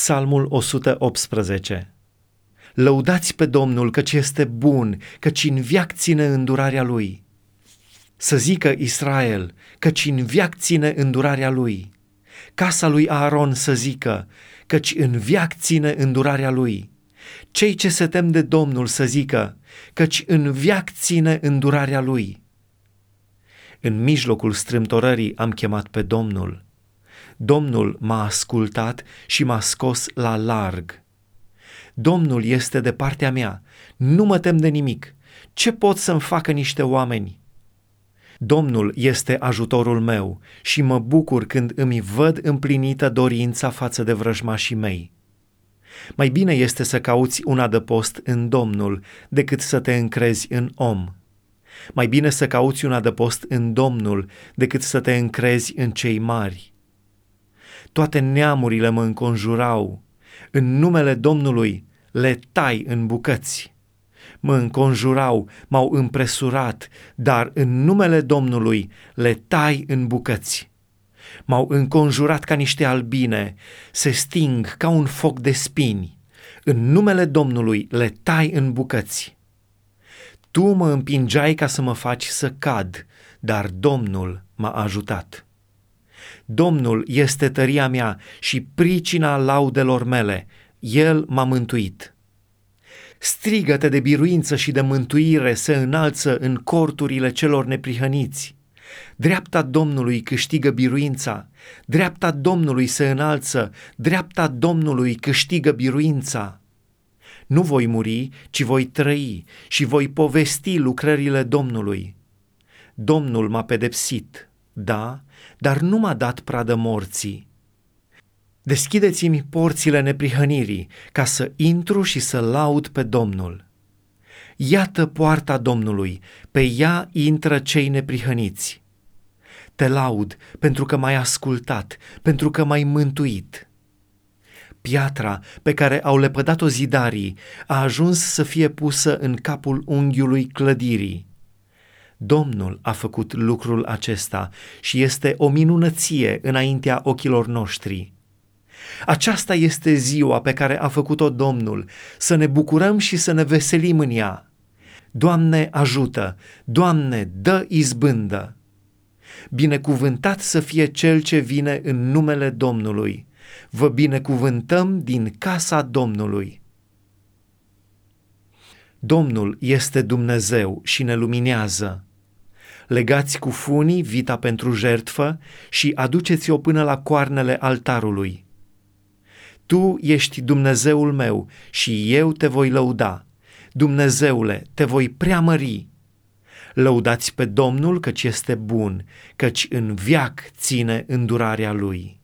Psalmul 118 Lăudați pe Domnul căci este bun, căci în viac ține îndurarea Lui. Să zică Israel, căci în viac ține îndurarea Lui. Casa lui Aaron să zică, căci în viac ține îndurarea Lui. Cei ce se tem de Domnul să zică, căci în viac ține îndurarea Lui. În mijlocul strâmtorării am chemat pe Domnul. Domnul m-a ascultat și m-a scos la larg. Domnul este de partea mea, nu mă tem de nimic. Ce pot să-mi facă niște oameni? Domnul este ajutorul meu și mă bucur când îmi văd împlinită dorința față de vrăjmașii mei. Mai bine este să cauți un adăpost în Domnul decât să te încrezi în om. Mai bine să cauți un adăpost în Domnul decât să te încrezi în cei mari. Toate neamurile mă înconjurau. În numele Domnului le tai în bucăți. Mă înconjurau, m-au împresurat, dar în numele Domnului le tai în bucăți. M-au înconjurat ca niște albine, se sting ca un foc de spini. În numele Domnului le tai în bucăți. Tu mă împingeai ca să mă faci să cad, dar Domnul m-a ajutat. Domnul este tăria mea și pricina laudelor mele, El m-a mântuit. Strigăte de biruință și de mântuire se înalță în corturile celor neprihăniți. Dreapta Domnului câștigă biruința, dreapta Domnului se înalță, dreapta Domnului câștigă biruința. Nu voi muri, ci voi trăi și voi povesti lucrările Domnului. Domnul m-a pedepsit, da, dar nu m-a dat pradă morții. Deschideți-mi porțile neprihănirii ca să intru și să laud pe Domnul. Iată poarta Domnului, pe ea intră cei neprihăniți. Te laud pentru că m-ai ascultat, pentru că m-ai mântuit. Piatra pe care au lepădat-o zidarii a ajuns să fie pusă în capul unghiului clădirii. Domnul a făcut lucrul acesta și este o minunăție înaintea ochilor noștri. Aceasta este ziua pe care a făcut-o Domnul, să ne bucurăm și să ne veselim în ea. Doamne, ajută! Doamne, dă izbândă! Binecuvântat să fie cel ce vine în numele Domnului. Vă binecuvântăm din casa Domnului. Domnul este Dumnezeu și ne luminează. Legați cu funii vita pentru jertfă și aduceți-o până la coarnele altarului. Tu ești Dumnezeul meu și eu te voi lăuda. Dumnezeule, te voi preamări. Lăudați pe Domnul căci este bun, căci în viac ține îndurarea lui.